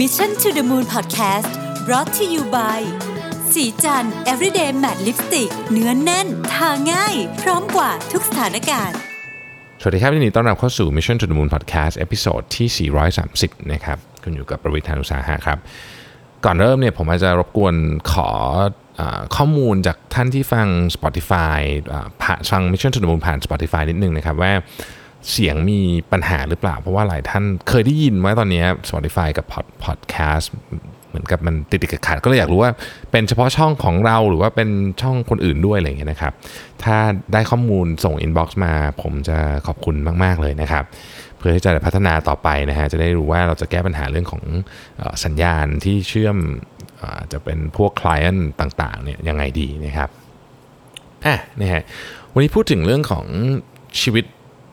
Mission to the Moon Podcast brought to you by ศรีจันทร์ everyday matte lipstick เนื้อแน่น ทาง่าย พร้อมกว่าทุกสถานการณ์ สวัสดีครับยินดีต้อนรับเข้าสู่ Mission to the Moon Podcast episode ที่ 430 นะครับ คุณอยู่กับผมรวิศ หาญอุตสาหะครับ ก่อนเริ่มเนี่ยผมอาจจะรบกวนขอข้อมูลจากท่านที่ฟัง Spotify อ่าผ่านฟัง Mission to the Moon ผ่าน Spotify นิดนึงนะครับว่า เสียงมีปัญหาหรือเปล่า เพราะว่าหลายท่านเคยได้ยินว่าตอนนี้ Spotify กับ Pod- Podcast เหมือนกับมันติดติดขัดก็เลยอยากรู้ว่าเป็นเฉพาะช่องของเราหรือว่าเป็นช่องคนอื่นด้วยอะไรอย่างเงี้ยนะครับ ถ้าได้ข้อมูลส่ง inbox มา ผมจะขอบคุณมาก ๆ เลยนะครับ เพื่อที่จะพัฒนาต่อไปนะฮะจะได้รู้ว่าเราจะแก้ปัญหาเรื่องของสัญญาณที่เชื่อมจะเป็นพวก client ต่างๆเนี่ยยังไงดีนะครับอะนะฮะวันนี้พูดถึงเรื่องของชีวิต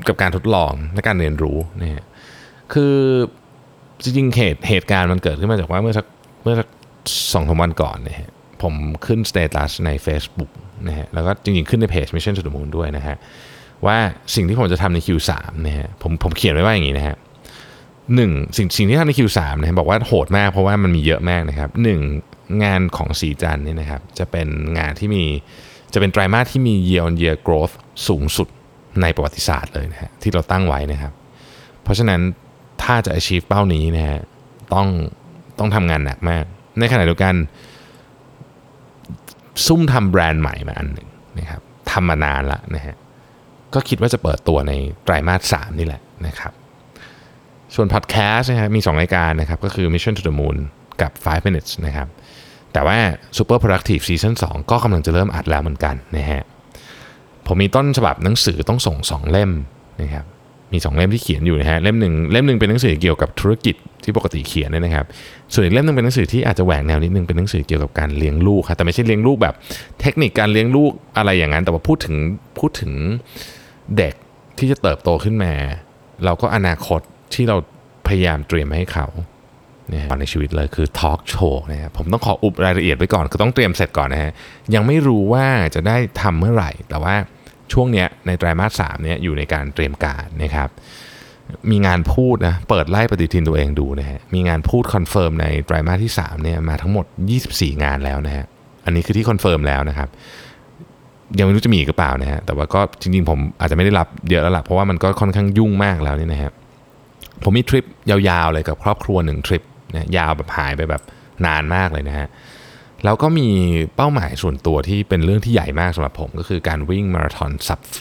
กับการทดลองและการเรียนรู้นะฮะคือจริงๆเหตุเหตุการณ์มันเกิดขึ้นมาจากว่าเมื่อสักเมื่อสักสองสามวันก่อนเนี่ยฮะผมขึ้นสเตตัสใน Facebook นะฮะแล้วก็จริงๆ ขึ้นในเพจ Mission to the Moon ด้วยนะฮะว่าสิ่งที่ผมจะทำใน Q3 นะฮะผมผมเขียนไว้ว่าอย่างนี้นะฮะหนึ่งสิ่งสิ่งที่ทำใน Q3 นะฮะบอกว่าโหดมากเพราะว่ามันมีเยอะมากนะครับหนึ่งงานของสีจันเนี่ยนะครับจะเป็นงานที่มีจะเป็นไตรมาสที่มี year on year growth สูงสุด ในประวัติศาสตร์เลยนะฮะที่เราตั้งไว้นะครับ เพราะฉะนั้นถ้าจะ achieve เป้านี้นะฮะต้องต้องทำงานหนักมาก ในขณะเดียวกันซุ่มทำแบรนด์ใหม่มาอันหนึ่งนะครับทำมานานละนะฮะก็คิดว่าจะเปิดตัวในไตรมาส3นี่แหละนะครับส่วนพอดแคสต์นะครับมี 2 รายการนะครับ ก็คือ Mission to the Moon กับ 5 minutes นะครับ แต่ว่า Super Productive Season 2 ก็กำลังจะเริ่มอัดแล้วเหมือนกันนะฮะ ผมมีต้นฉบับหนังสือต้องส่ง2เล่มนะครับมี 2 เล่มที่เขียนอยู่นะฮะเล่มหนึ่งเล่มหนึ่งเป็นหนังสือเกี่ยวกับธุรกิจที่ปกติเขียนเนี่ยนะครับ ส่วนอีกเล่มหนึงเป็นหนังสือที่อาจจะแหวกแนวนิดนึงเป็นหนังสือเกี่ยวกับการเลี้ยงลูกครับแต่ไม่ใช่เลี้ยงลูกแบบ เทคนิคการเลี้ยงลูกอะไรอย่างนั้นแต่ว่าพูดถึงพูดถึงเด็กที่จะเติบโตขึ้นมา เราก็อนาคตที่เราพยายามเตรียมให้เขา นี่ยในชีวิตเลยคือทอล์กโชว์นะครับผมต้องขออุบรายละเอียดไว้ก่อน คือต้องเตรียมเสร็จก่อนนะฮะยังไม่รู้ว่าจะได้ทำเมื่อไหร่ แต่ว่าช่วงเนี้ยในไตรมาสสามเนี้ยอยู่ในการเตรียมการนะครับมีงานพูดนะเปิดไล่ปฏิทินตัวเองดูนะฮะมีงานพูด confirm ในไตรมาสที่3เนี่ยมาทั้งหมด 24 งานแล้วนะฮะอันนี้คือที่ confirm แล้วนะครับยังไม่รู้จะมีอีกหรือเปล่านะฮะแต่ว่าก็จริงๆ ผมอาจจะไม่ได้รับเยอะแล้วล่ะเพราะว่ามันก็ค่อนข้างยุ่งมากแล้วนี่นะฮะผมมีทริปยาวๆเลยกับครอบครัวหนึ่งทริป นะยาวแบบหายไปแบบนานมากเลยนะฮะแล้วก็มีเป้าหมายส่วนตัวที่เป็นเรื่องที่ใหญ่มากสำหรับผม ก็คือการวิ่งมาราธอนซับโฟ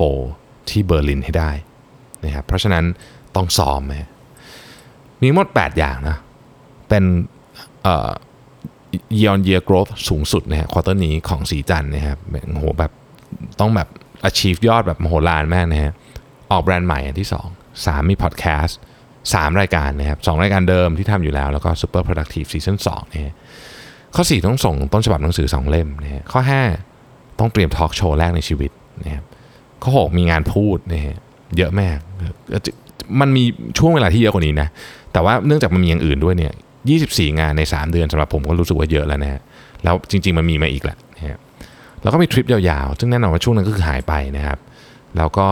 ที่เบอร์ลินให้ได้นะครับเพราะฉะนั้นต้องซ้อมนะมีหมด 8 อย่างนะ เป็นเอ่อ year on year growth สูงสุดนะฮะ quarter นี้ของศรีจันทร์นะครับโอ้โหแบบต้องแบบ achieve ยอดแบบมโหฬารมากนะฮะออกแบรนด์ใหม่อันที่ 2 3 มี podcast 3 รายการนะครับ2รายการเดิมที่ทำอยู่แล้ว แล้วก็ super productive season 2นะฮะข้อ 4 ต้องส่งต้นฉบับหนังสือ 2 เล่มนะฮะข้อ 5 ต้องเตรียมทอล์กโชว์แรกในชีวิตนะครับข้อ 6 มีงานพูดนะฮะเยอะมาก มันมีช่วงเวลาที่เยอะกว่านี้นะ แต่ว่าเนื่องจากมันมีอย่างอื่นด้วยเนี่ย24 งานใน 3 เดือนสำหรับผมก็รู้สึกว่าเยอะแล้วนะฮะแล้วจริง ๆ มันมีมาอีกแหละนะฮะแล้วก็มีทริปยาวๆ ซึ่งแน่นอนว่าช่วงนั้นก็คือหายไปนะครับ แล้วก็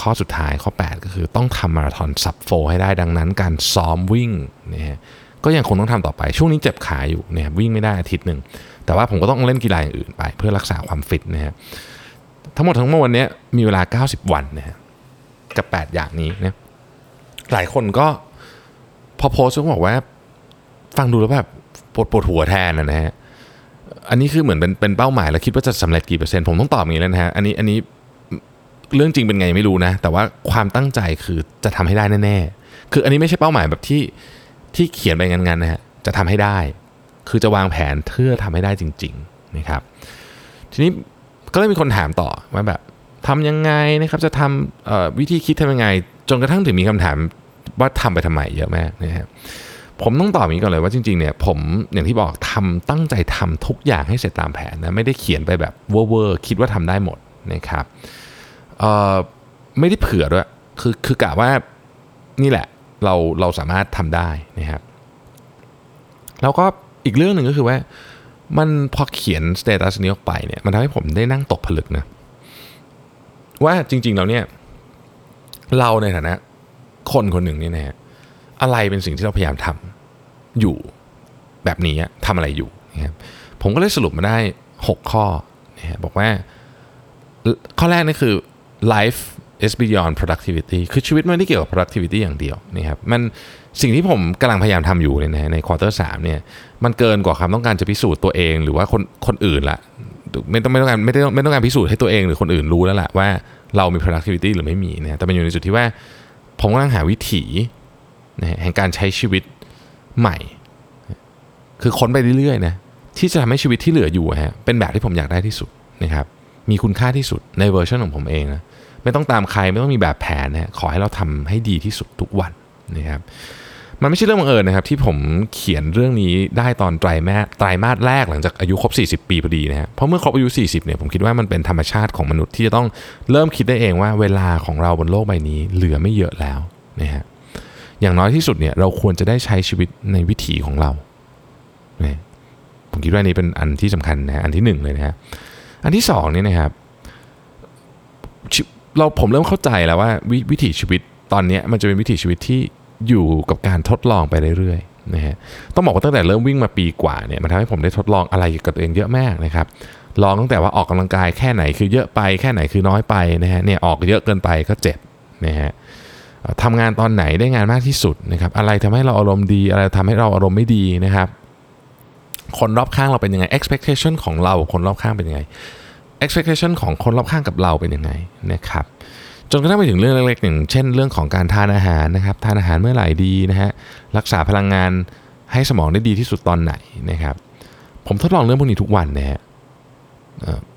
ข้อสุดท้ายข้อ 8 ก็คือต้องทำมาราธอนซับโฟให้ได้ดังนั้น การซ้อมวิ่งนะฮะก็ยังคงต้องทำต่อไปช่วงนี้เจ็บขาอยู่เนะครับวิ่งไม่ได้อาทิตย์หนึ่งแต่ว่าผมก็ต้องเล่นกีฬาอย่างอื่นไป เพื่อรักษาความฟิตนะฮะทั้งหมดทั้งมวลเนี้ยมีเวลา 90 วันนะฮะกับ 8 อย่างนี้นะหลายคนก็พอโพสต์ก็บอกว่า ฟังดูแล้วแบบปวดปวดหัวแทนนะฮะอันนี้คือเหมือนเป็นเป็นเป้าหมายแล้วคิดว่าจะสำเร็จกี่เปอร์เซ็นต์ผมต้องตอบอย่างนี้เลยนะฮะอันนี้อันนี้ เรื่องจริงเป็นไงไม่รู้นะ แต่ว่าความตั้งใจคือจะทำให้ได้แน่ๆ คืออันนี้ไม่ใช่เป้าหมายแบบที่ที่เขียนไปงันๆนะฮะ จะทำให้ได้ คือจะวางแผนเพื่อทำให้ได้จริงๆนะครับ ทีนี้ก็เลยมีคนถามต่อว่าแบบทำยังไงนะครับ จะทำวิธีคิดทำยังไง จนกระทั่งถึงมีคำถามว่าทำไปทำไมเยอะมากนะครับผมต้องตอบอย่างนี้ก่อนเลยว่าจริงๆเนี่ยผมอย่างที่บอกทำตั้งใจทำทุกอย่างให้เสร็จตามแผนนะไม่ได้เขียนไปแบบเวอร์ๆคิดว่าทำได้หมดนะครับ เอ่อไม่ได้เผื่อด้วย คือคือกะว่านี่แหละเราเราสามารถทำได้นะครับ แล้วก็อีกเรื่องหนึ่งก็คือว่า มันพอเขียนสเตตัสนี้ออกไปเนี่ยมันทำให้ผมได้นั่งตกผลึกนะว่าจริงๆแล้วเนี่ยเราในฐานะ คนคนหนึ่งเนี่ยนะฮะอะไรเป็นสิ่งที่เราพยายามทำอยู่แบบนี้ทำอะไรอยู่นะครับผมก็เลยสรุปมาได้ 6 ข้อนะฮะบอกว่า ข้อแรกนี่คือ life is beyond productivity คือชีวิตมันไม่ได้เกี่ยวกับ productivity อย่างเดียวนะครับมันสิ่งที่ผมกำลังพยายามทำอยู่เนี่ยนะในควอเตอร์สามเนี่ยมันเกินกว่าความต้องการจะพิสูจน์ตัวเองหรือว่าคนคนอื่นละไม่ต้องไม่ต้องการไม่ได้ไม่ต้องการพิสูจน์ให้ตัวเองหรือคนอื่นรู้แล้วแหละว่าเรามี productivity หรือไม่มีนะแต่มันอยู่ในจุดที่ว่าผมกำลังหาวิถีนะแห่งการใช้ชีวิตใหม่ คือค้นไปเรื่อยๆนะที่จะทำให้ชีวิตที่เหลืออยู่ฮะเป็นแบบที่ผมอยากได้ที่สุดนะครับมีคุณค่าที่สุดในเวอร์ชันของผมเองนะ ไม่ต้องตามใครไม่ต้องมีแบบแผนนะขอให้เราทำให้ดีที่สุดทุกวันนะครับมันไม่ใช่เรื่องบังเอิญนะครับ ที่ผมเขียนเรื่องนี้ได้ตอนไตรมาสไตรมาสแรกหลังจากอายุครบ 40 ปีพอดีนะฮะเพราะเมื่อครบอายุ 40เนี่ยผมคิดว่ามันเป็นธรรมชาติของมนุษย์ที่จะต้องเริ่มคิดได้เองว่าเวลาของเราบนโลกใบนี้เหลือไม่เยอะแล้วนะฮะอย่างน้อยที่สุดเนี่ยเราควรจะได้ใช้ชีวิตในวิถีของเรานะผมคิดว่านี่เป็นอันที่สำคัญนะอันที่หนึ่งเลยนะฮะอันที่สองเนี่ยนะครับ เราผมเริ่มเข้าใจแล้วว่าวิวถีชีวิตตอนนี้มันจะเป็นวิถีชีวิตที่อยู่กับการทดลองไปเรื่อยๆนะฮะต้องบอกว่าตั้งแต่เริ่มวิ่งมาปีกว่าเนี่ยมันทำให้ผมได้ทดลองอะไรกับตัวเองเยอะมากนะครับลองตั้งแต่ว่าออกกำลังกายแค่ไหนคือเยอะไปแค่ไหนคือน้อยไปนะฮะเนี่ยออกเยอะเกินไปก็เจ็บนะฮะทำงานตอนไหนได้งานมากที่สุดนะครับอะไรทำให้เราอารมณ์ดี อะไรทำให้เราอารมณ์ไม่ดีนะครับ คนรอบข้างเราเป็นยังไง expectation ของเราคนรอบข้างเป็นยังไง expectation ของคนรอบข้างกับเราเป็นยังไงนะครับจนกระทั่งไปถึงเรื่องเล็กๆอย่างเช่นเรื่องของการทานอาหารนะครับทานอาหารเมื่อไหร่ดีนะฮะรักษาพลังงานให้สมองได้ดีที่สุดตอนไหนนะครับผมทดลองเรื่องพวกนี้ทุกวันนะฮะ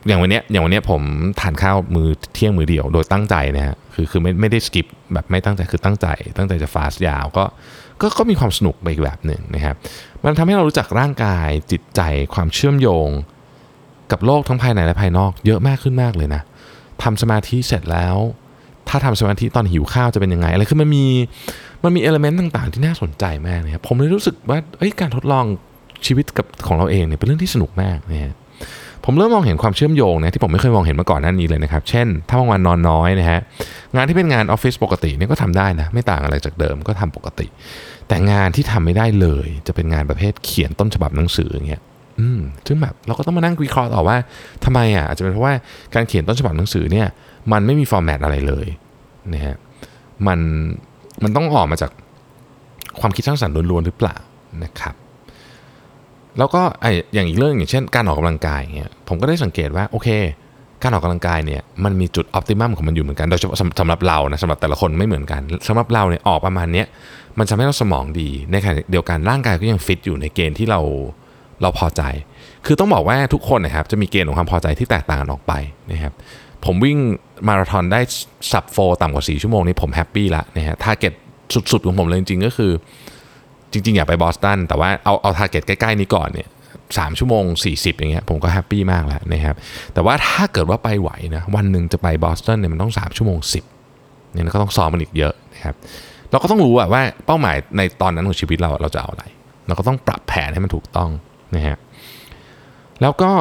อย่างวันนี้อย่างวันนี้ผมทานข้าวมือเที่ยงมือเดียวโดยตั้งใจนะฮะคือคือไม่ไม่ได้สกิปแบบไม่ตั้งใจคือตั้งใจ ตั้งใจจะฟาสยาวก็ก็ก็มีความสนุกไปอีกแบบหนึ่งนะครับ มันทำให้เรารู้จักร่างกายจิตใจความเชื่อมโยง กับโลกทั้งภายในและภายนอกเยอะมากขึ้นมากเลยนะทำสมาธิเสร็จแล้ว ถ้าทำสมาธิตอนหิวข้าวจะเป็นยังไงอะไรคือมันมีมันมีเอลเมนต์ต่างๆ ที่น่าสนใจมากนะครับผมเลยรู้สึกว่าการทดลองชีวิตกับของเราเองเนี่ยเป็นเรื่องที่สนุกมากนะฮะผมเริ่มมองเห็นความเชื่อมโยงนะที่ผมไม่เคยมองเห็นมาก่อนหน้านี้เลยนะครับ เช่น ถ้าบางวันนอนน้อยนะฮะงานที่เป็นงานออฟฟิศปกติเนี่ยก็ทำได้นะไม่ต่างอะไรจากเดิมก็ทำปกติ แต่งานที่ทำไม่ได้เลย จะเป็นงานประเภทเขียนต้นฉบับหนังสืออย่างเงี้ย อืมซึ่งแบบเราก็ต้องมานั่งวิเคราะห์ต่อว่าทำไมอะอาจจะเป็นเพราะว่าการเขียนต้นฉบับหนังสือเนี่ยมันไม่มีฟอร์แมตอะไรเลยนะฮะมันมันต้องออกมาจากความคิดสร้างสรรค์ล้วนๆหรือเปล่านะครับ แล้วก็ไออย่างอีกเรื่องอย่างเช่น การออกกำลังกายเงี้ยผมก็ได้สังเกตว่าโอเค การออกกำลังกายเนี่ยมันมีจุด optimum ของมันอยู่เหมือนกันโดยเฉพาะสำหรับเรานะสำหรับแต่ละคนไม่เหมือนกันสำหรับเราเนี่ยออกประมาณเนี้ยมันทำให้เราสมองดีในขณะเดียวกันร่างกายก็ยังฟิตอยู่ในเกณฑ์ที่เรา เราพอใจ คือต้องบอกว่าทุกคนนะครับจะมีเกณฑ์ของความพอใจที่แตกต่างกันออกไปนะครับผมวิ่งมาราธอนได้ sub-four ต่ำกว่า 4 ชั่วโมงนี้ผม happy ละนะฮะ target สุด ๆ ของผมเลยจริง ๆ ก็คือ จริง ๆ อยากไปบอสตันแต่ว่าเอาเอา target ใกล้ ๆ นี้ก่อนเนี่ยสชั่วโมง 40 อย่างเงี้ยผมก็แฮปปี้มากแล้วนะครับแต่ว่าถ้าเกิดว่าไปไหวนะวันหนึ่งจะไปบอสตันเนี่ยมันต้อง 3 ชั่วโมง 10เนี่ยก็ต้องซ้อมมันอีกเยอะนะครับเราก็ต้องรู้ว่าเป้าหมายในตอนนั้นของชีวิตเราเราจะเอาอะไร เราก็ต้องปรับแผนให้มันถูกต้อง นะฮะแล้วก็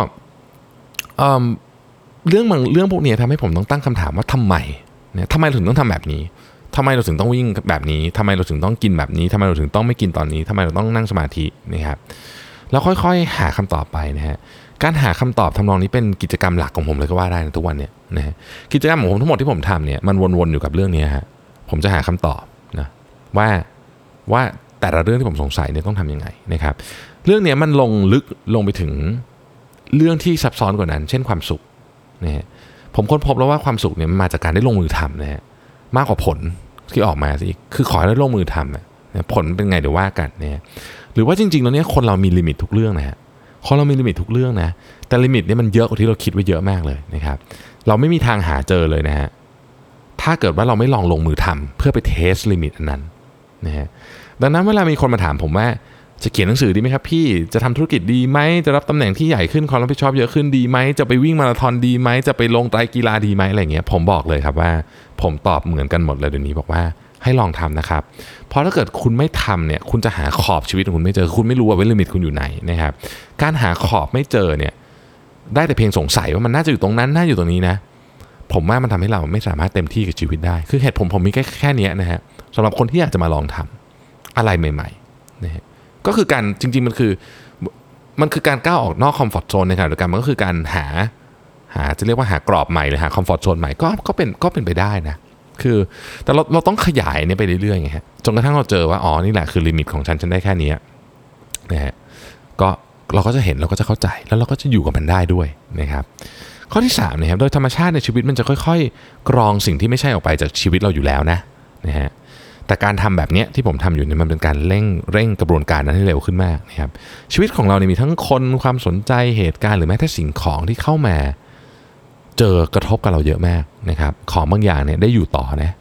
เรื่องบางเรื่องพวกนี้ทำให้ผมต้องตั้งคำถามว่าทำไมเนี่ยทำไมเราถึงต้องทำแบบนี้ทำไมเราถึงต้องวิ่งแบบนี้ทำไมเราถึงต้องกินแบบนี้ทำไมเราถึงต้องไม่กินตอนนี้ทำไมเราต้องนั่งสมาธินะครับแล้วค่อยๆ หาคำตอบไปนะฮะการหาคำตอบทำนองนี้เป็นกิจกรรมหลักของผมเลยก็ว่าได้ในทุกวันเนี่ยนะฮะกิจกรรมของผมทั้งหมดที่ผมทำเนี่ยมันวนๆอยู่กับเรื่องนี้ฮะผมจะหาคำตอบนะว่าว่าแต่ละเรื่องที่ผมสงสัยเนี่ยต้องทำยังไงนะครับ เรื่องนี้มันลงลึกลงไปถึงเรื่องที่ซับซ้อนกว่านั้น เช่นความสุขนะฮะผมค้นพบแล้วว่าความสุขเนี่ยมันมาจากการได้ลงมือทำนะฮะมากกว่าผลที่ออกมาสิคือขอให้ได้ลงมือทำนะผลเป็นไงเดี๋ยวว่ากันเนะหรือว่าจริงๆแล้วเนี่ยคนเรามี limit ทุกเรื่องนะฮะคนเรามี limit ทุกเรื่องนะแต่ limit เนี่ยมันเยอะกว่าที่เราคิดไว้เยอะมากเลยนะครับเราไม่มีทางหาเจอเลยนะฮะถ้าเกิดว่าเราไม่ลองลงมือทำเพื่อไป test limit อันนั้นนะฮะดังนั้นเวลามีคนมาถามผมว่า จะเขียนหนังสือดีไหมครับพี่ จะทำธุรกิจดีไหม จะรับตำแหน่งที่ใหญ่ขึ้นความรับผิดชอบเยอะขึ้นดีไหม จะไปวิ่งมาราธอนดีไหม จะไปลงไตรกีฬาดีไหมอะไรเงี้ย ผมบอกเลยครับว่า ผมตอบเหมือนกันหมดเลยเดี๋ยวนี้บอกว่าให้ลองทำนะครับ เพราะถ้าเกิดคุณไม่ทำเนี่ย คุณจะหาขอบชีวิตของคุณไม่เจอ คุณไม่รู้ว่า limit คุณอยู่ไหนนะครับ การหาขอบไม่เจอเนี่ย ได้แต่เพียงสงสัยว่ามันน่าจะอยู่ตรงนั้น น่าอยู่ตรงนี้นะ ผมว่ามันทำให้เราไม่สามารถเต็มที่กับชีวิตได้ คือเหตุผลผมมีแค่แค่นี้นะฮะสำหรับคนที่อยากจะมาลองทำอะไรใหม่ๆนะฮะ ก็คือการจริง ๆ มันคือมันคือการก้าวออกนอก comfort zone ในขณะเดียวกันมันก็คือการหาหาจะเรียกว่าหากรอบใหม่หรือหา comfort zone ใหม่ก็ก็เป็นก็เป็นไปได้นะคือแต่เราเราต้องขยายเนี่ยไปเรื่อยๆไงฮะจนกระทั่งเราเจอว่าอ๋อนี่แหละคือ limit ของฉันฉันได้แค่นี้นะฮะก็เราก็จะเห็นเราก็จะเข้าใจแล้วเราก็จะอยู่กับมันได้ด้วยนะครับข้อที่3นะครับโดยธรรมชาติในชีวิตมันจะค่อย ๆ กรองสิ่งที่ไม่ใช่ออกไปจากชีวิตเราอยู่แล้วนะนะฮะ แต่การทำแบบนี้ที่ผมทำอยู่เนี่ยมันเป็นการเร่งเร่งกระบวนการนั้นให้เร็วขึ้นมากนะครับชีวิตของเราเนี่ยมีทั้งคนความสนใจเหตุการณ์หรือแม้แต่สิ่งของที่เข้ามา เจอกระทบกับเราเยอะมากนะครับของบางอย่างเนี่ยได้อยู่ต่อนะ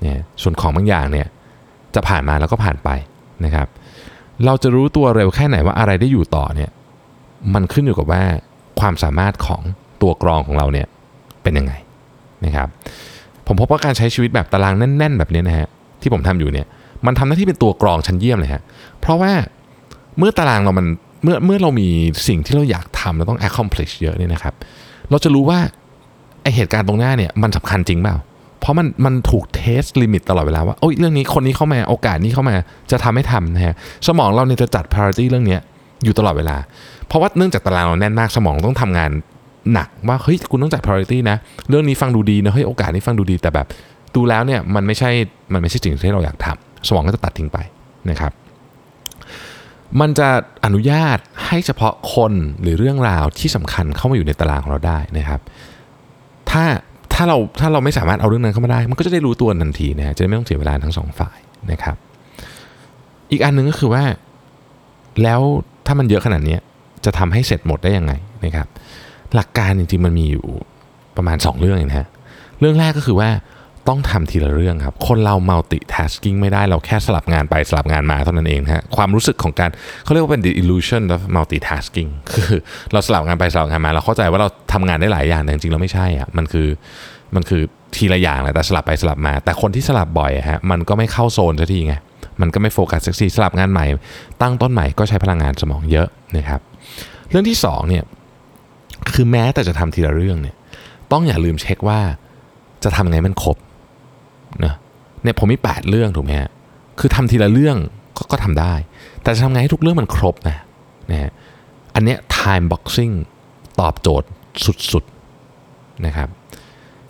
เนี่ยส่วนของบางอย่างเนี่ยจะผ่านมาแล้วก็ผ่านไปนะครับ เราจะรู้ตัวเร็วแค่ไหนว่าอะไรได้อยู่ต่อเนี่ยมันขึ้นอยู่กับว่าความสามารถของตัวกรองของเราเนี่ยเป็นยังไงนะครับผมพบว่าการใช้ชีวิตแบบตารางแน่น ๆ แบบนี้นะฮะ ที่ผมทำอยู่เนี่ยมันทำหน้าที่เป็นตัวกรองชั้นเยี่ยมเลยฮะเพราะว่าเมื่อตารางเรามันเมื่อเมื่อเรามีสิ่งที่เราอยากทำเราต้อง accomplish เยอะเนี่ยนะครับ เราจะรู้ว่าไอเหตุการณ์ตรงหน้าเนี่ยมันสำคัญจริงเปล่า เพราะมันมันถูก test limit ตลอดเวลาว่าโอ้ยเรื่องนี้คนนี้เข้ามาโอกาสนี้เข้ามาจะทำให้ทำนะฮะสมองเราเนี่ยจะจัด priority เรื่องนี้อยู่ตลอดเวลา เพราะว่าเนื่องจากตารางเราแน่นมากสมองต้องทำงานหนักว่าเฮ้ยคุณต้องจัด priority นะ เรื่องนี้ฟังดูดีนะเฮ้ยโอกาสนี้ฟังดูดีแต่แบบ ดูแล้วเนี่ยมันไม่ใช่มันไม่ใช่สิ่งที่เราอยากทำสมองก็จะตัดทิ้งไปนะครับมันจะอนุญาตให้เฉพาะคนหรือเรื่องราวที่สำคัญเข้ามาอยู่ในตารางของเราได้นะครับ ถ้าถ้าเราถ้าเราไม่สามารถเอาเรื่องนั้นเข้ามาได้ มันก็จะได้รู้ตัวทันทีนะจะได้ไม่ต้องเสียเวลาทั้งสองฝ่ายนะครับ อีกอันหนึ่งก็คือว่า แล้วถ้ามันเยอะขนาดนี้จะทำให้เสร็จหมดได้ยังไงนะครับ หลักการจริงๆมันมีอยู่ประมาณ 2 เรื่องนะฮะเรื่องแรกก็คือว่า ต้องทำทีละเรื่องครับ คนเรา multitasking ไม่ได้เราแค่สลับงานไปสลับงานมาเท่านั้นเองฮะความรู้สึกของการเขาเรียกว่าเป็น the illusion of multitasking คือเราสลับงานไปสลับงานมาเราเข้าใจว่าเราทำงานได้หลายอย่างแต่จริงๆเราไม่ใช่อะมันคือมันคือทีละอย่างแหละแต่สลับไปสลับมา แต่คนที่สลับบ่อยฮะมันก็ไม่เข้าโซนสักทีไงมันก็ไม่โฟกัสสักทีสลับงานใหม่ ตั้งต้นใหม่ก็ใช้พลังงานสมองเยอะนะครับเรื่องที่สองเนี่ยคือแม้แต่จะทำทีละเรื่องเนี่ยต้องอย่าลืมเช็คว่าจะทำไงมันครบ นะเนี่ยผมมี 8 เรื่องถูกไหมฮะคือทำทีละเรื่องก็ก็ทำได้ แต่จะทำไงให้ทุกเรื่องมันครบนะนะฮะอันเนี้ย time boxing ตอบโจทย์สุดๆนะครับ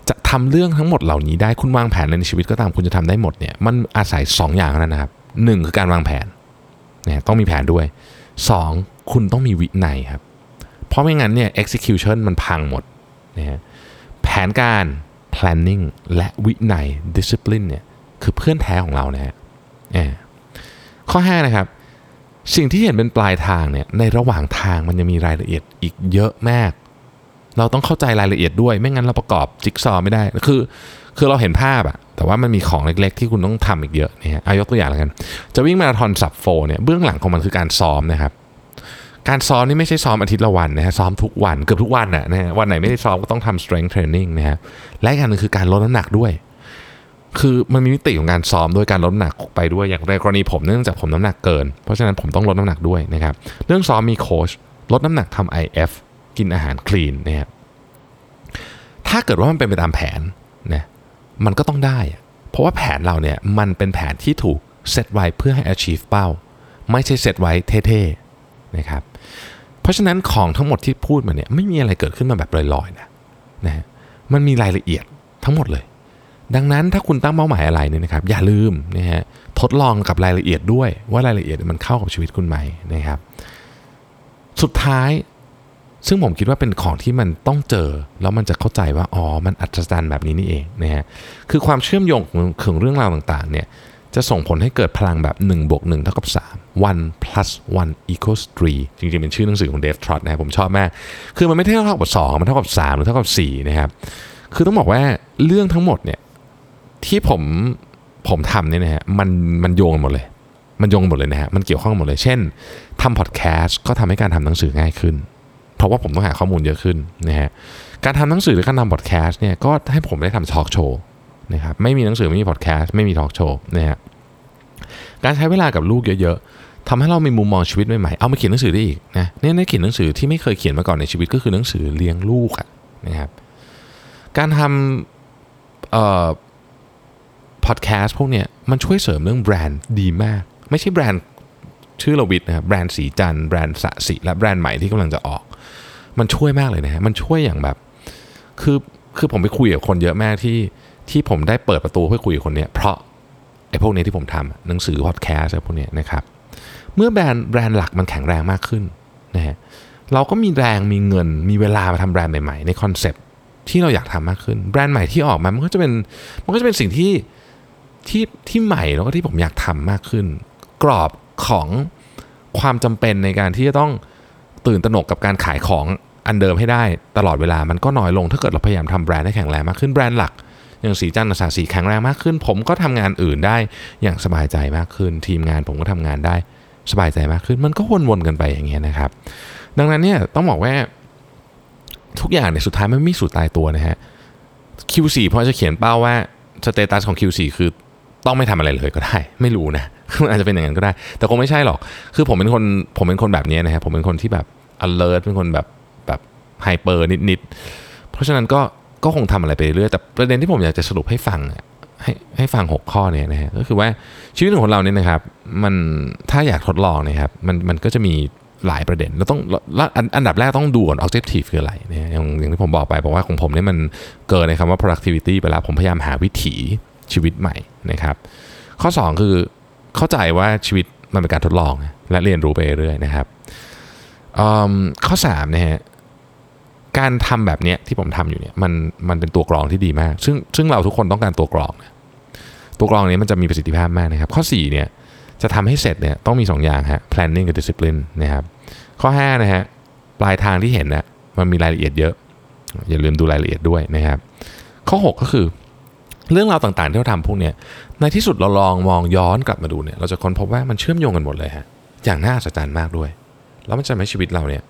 จะทำเรื่องทั้งหมดเหล่านี้ได้คุณวางแผนในชีวิตก็ตามคุณจะทำได้หมดเนี่ยมันอาศัย 2 อย่างนั้นนะครับหนึ่งคือการวางแผนนะต้องมีแผนด้วย 2 คุณต้องมีวินัยครับ เพราะไม่งั้นเนี่ย execution มันพังหมดนะฮะแผนการ planning และวินัย discipline เนี่ยคือเพื่อนแท้ของเรานะฮะข้อ 5 นะครับ สิ่งที่เห็นเป็นปลายทางเนี่ยในระหว่างทางมันยังมีรายละเอียดอีกเยอะมาก เราต้องเข้าใจรายละเอียดด้วย ไม่งั้นเราประกอบจิ๊กซอว์ไม่ได้คือคือเราเห็นภาพอะแต่ว่ามันมีของเล็กๆ ที่คุณต้องทำอีกเยอะเนี่ยอายกตัวอย่างแล้วกัน จะวิ่งมาราธอนสับโฟเนี่ยเบื้องหลังของมันคือการซ้อมนะครับ การซ้อมนี่ไม่ใช่ซ้อมอาทิตย์ละวันนะฮะซ้อมทุกวันเกือบทุกวันนะนะฮะวันไหนไม่ได้ซ้อมก็ต้องทำ strength training นะฮะและอีกอย่างนึงคือการลดน้ำหนักด้วย คือมันมีมิติของการซ้อมด้วยการลดน้ำหนักไปด้วยอย่างในกรณีผมเนื่องจากผมน้ำหนักเกิน เพราะฉะนั้นผมต้องลดน้ำหนักด้วยนะครับเรื่องซ้อมมีโค้ชลดน้ำหนักทำ IF กินอาหารคลีนนะครับถ้าเกิดว่ามันเป็นไปตามแผนนะมันก็ต้องได้ เพราะว่าแผนเราเนี่ยมันเป็นแผนที่ถูกเซตไว้เพื่อให้ achieve เป้า ไม่ใช่เซตไว้เท่ๆ นะครับ เพราะฉะนั้นของทั้งหมดที่พูดมาเนี่ยไม่มีอะไรเกิดขึ้นมาแบบลอยๆนะนะฮะมันมีรายละเอียดทั้งหมดเลย ดังนั้นถ้าคุณตั้งเป้าหมายอะไรเนี่ยนะครับ อย่าลืมนะฮะทดลองกับรายละเอียดด้วยว่ารายละเอียดมันเข้ากับชีวิตคุณไหมนะครับ สุดท้ายซึ่งผมคิดว่าเป็นของที่มันต้องเจอ แล้วมันจะเข้าใจว่าอ๋อมันอัศจรรย์แบบนี้นี่เองนะฮะคือความเชื่อมโยงของเรื่องราวต่างๆเนี่ย จะส่งผลให้เกิดพลังแบบ1บวก1เท่ากับ3 one plus one equals three จริงๆ เป็นชื่อหนังสือของเดฟทรอตนะครับผมชอบมาก คือมันไม่เท่ากับ 2 มันเท่ากับ 3 หรือเท่ากับ 4 นะครับ คือต้องบอกว่าเรื่องทั้งหมดเนี่ยที่ผมผมทำเนี่ยนะฮะมันมันโยงหมดเลย มันโยงหมดเลยนะฮะมันเกี่ยวข้องหมดเลย เช่นทำพอดแคสต์ก็ทำให้การทำหนังสือง่ายขึ้น เพราะว่าผมต้องหาข้อมูลเยอะขึ้นนะฮะการทำหนังสือหรือการทำพอดแคสต์เนี่ยก็ให้ผมได้ทำทอล์กโชว์ นะครับไม่มีหนังสือไม่มีพอดแคสต์ไม่มีทอล์กโชว์นะฮะการใช้เวลากับลูกเยอะๆทำให้เรามีมุมมองชีวิตใหม่ๆเอามาเขียนหนังสือได้อีกนะเนี่ยได้เขียนหนังสือที่ไม่เคยเขียนมาก่อนในชีวิตก็คือหนังสือเลี้ยงลูกอะนะครับการทำเอ่อพอดแคสต์พวกเนี้ยมันช่วยเสริมเรื่องแบรนด์ดีมาก ไม่ใช่แบรนด์ชื่อรวิศนะครับแบรนด์ศรีจันทร์แบรนด์ศศิและแบรนด์ใหม่ที่กำลังจะออก มันช่วยมากเลยนะฮะมันช่วยอย่างแบบคือคือผมไปคุยกับคนเยอะมากที่ ที่ผมได้เปิดประตูเพื่อคุยกับคนเนี้ยเพราะไอ้พวกนี้ที่ผมทำหนังสือพอดแคสต์อะไรพวกนี้นะครับ เมื่อแบรนด์แบรนด์หลักมันแข็งแรงมากขึ้นนะฮะเราก็มีแรงมีเงินมีเวลามาทำแบรนด์ใหม่ๆ ในคอนเซปที่เราอยากทำมากขึ้น แบรนด์ใหม่ที่ออกมามันก็จะเป็นมันก็จะเป็นสิ่งที่ที่ที่ใหม่แล้วก็ที่ผมอยากทำมากขึ้น กรอบของความจำเป็นในการที่จะต้องตื่นตระหนกกับการขายของอันเดิมให้ได้ตลอดเวลามันก็น้อยลงถ้าเกิดเราพยายามทำแบรนด์ให้แข็งแรงมากขึ้นแบรนด์หลัก อย่างสีจันทร์สาสีแข็งแรงมากขึ้น ผมก็ทำงานอื่นได้อย่างสบายใจมากขึ้น ทีมงานผมก็ทำงานได้สบายใจมากขึ้น มันก็วนๆกันไปอย่างเงี้ยนะครับ ดังนั้นเนี่ยต้องบอกว่าทุกอย่างในยสุดท้ายมันไม่สูตรตายตัวนะฮะ Q4 เพราะจะเขียนเป้าว่าสเตตัสของ Q4 คือต้องไม่ทำอะไรเลยก็ได้ ไม่รู้นะอาจจะเป็นอย่างนั้นก็ได้ แต่คงไม่ใช่หรอก คือผมเป็นคนผมเป็นคนแบบนี้นะฮะผมเป็นคนที่แบบ alert เป็นคนแบบแบบไฮเปอร์นิดๆ เพราะฉะนั้นก็ ก็คงทำอะไรไปเรื่อยแต่ประเด็นที่ผมอยากจะสรุปให้ฟังให้ให้ฟัง 6 ข้อเนี่ยนะฮะก็คือว่าชีวิตของเราเนี่ยนะครับมันถ้าอยากทดลองเนะครับมันมันก็จะมีหลายประเด็นเราต้องล้วอันอันดับแรกต้องดูก่อน objective คืออะไรเนะฮะอย่างอย่างที่ผมบอกไปบอกว่าของผมเนี่ยมันเกินในคำว่า productivity ไปแล้วผมพยายามหาวิถีชีวิตใหม่นะครับ ข้อ 2 คือเข้าใจว่าชีวิตมันเป็นการทดลองและเรียนรู้ไปเรื่อยนะครับข้อ3นะฮะ การทำแบบเนี้ยที่ผมทำอยู่เนี่ยมันมันเป็นตัวกรองที่ดีมาก ซึ่งซึ่งเราทุกคนต้องการตัวกรองนะตัวกรองนี้มันจะมีประสิทธิภาพมากนะครับ ข้อ4เนี่ยจะทำให้เสร็จเนี่ยต้องมี 2 อย่างฮะ planning กับ discipline นะครับข้อ5นะฮะปลายทางที่เห็นนะมันมีรายละเอียดเยอะ อย่าลืมดูรายละเอียดด้วยนะครับ ข้อ 6 ก็คือ เรื่องราวต่างๆที่เราทำพวกเนี้ยในที่สุดเราลองมองย้อนกลับมาดูเนี่ยเราจะค้นพบว่ามันเชื่อมโยงกันหมดเลยฮะอย่างน่าอัศจรรย์มากด้วย แล้วมันจะทำให้ชีวิตเราเนี่ย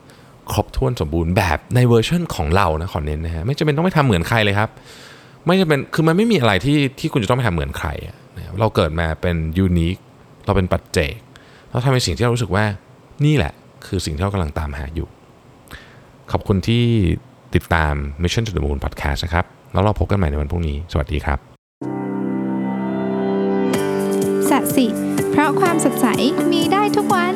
ครบถ้วนสมบูรณ์แบบในเวอร์ชันของเรานะขอเน้นนะฮะไม่จำเป็นต้องไปทำเหมือนใครเลยครับ ไม่จำเป็นคือมันไม่มีอะไรที่ที่คุณจะต้องไปทำเหมือนใครเราเกิดมาเป็นยูนิคเราเป็นปัจเจกเราทำในสิ่งที่เรารู้สึกว่านี่แหละ คือสิ่งที่เรากำลังตามหาอยู่ ขอบคุณที่ติดตาม Mission to the Moon Podcast นะครับ แล้วเราพบกันใหม่ในวันพรุ่งนี้ สวัสดีครับสัสิ เพราะความสดใสมีได้ทุกวัน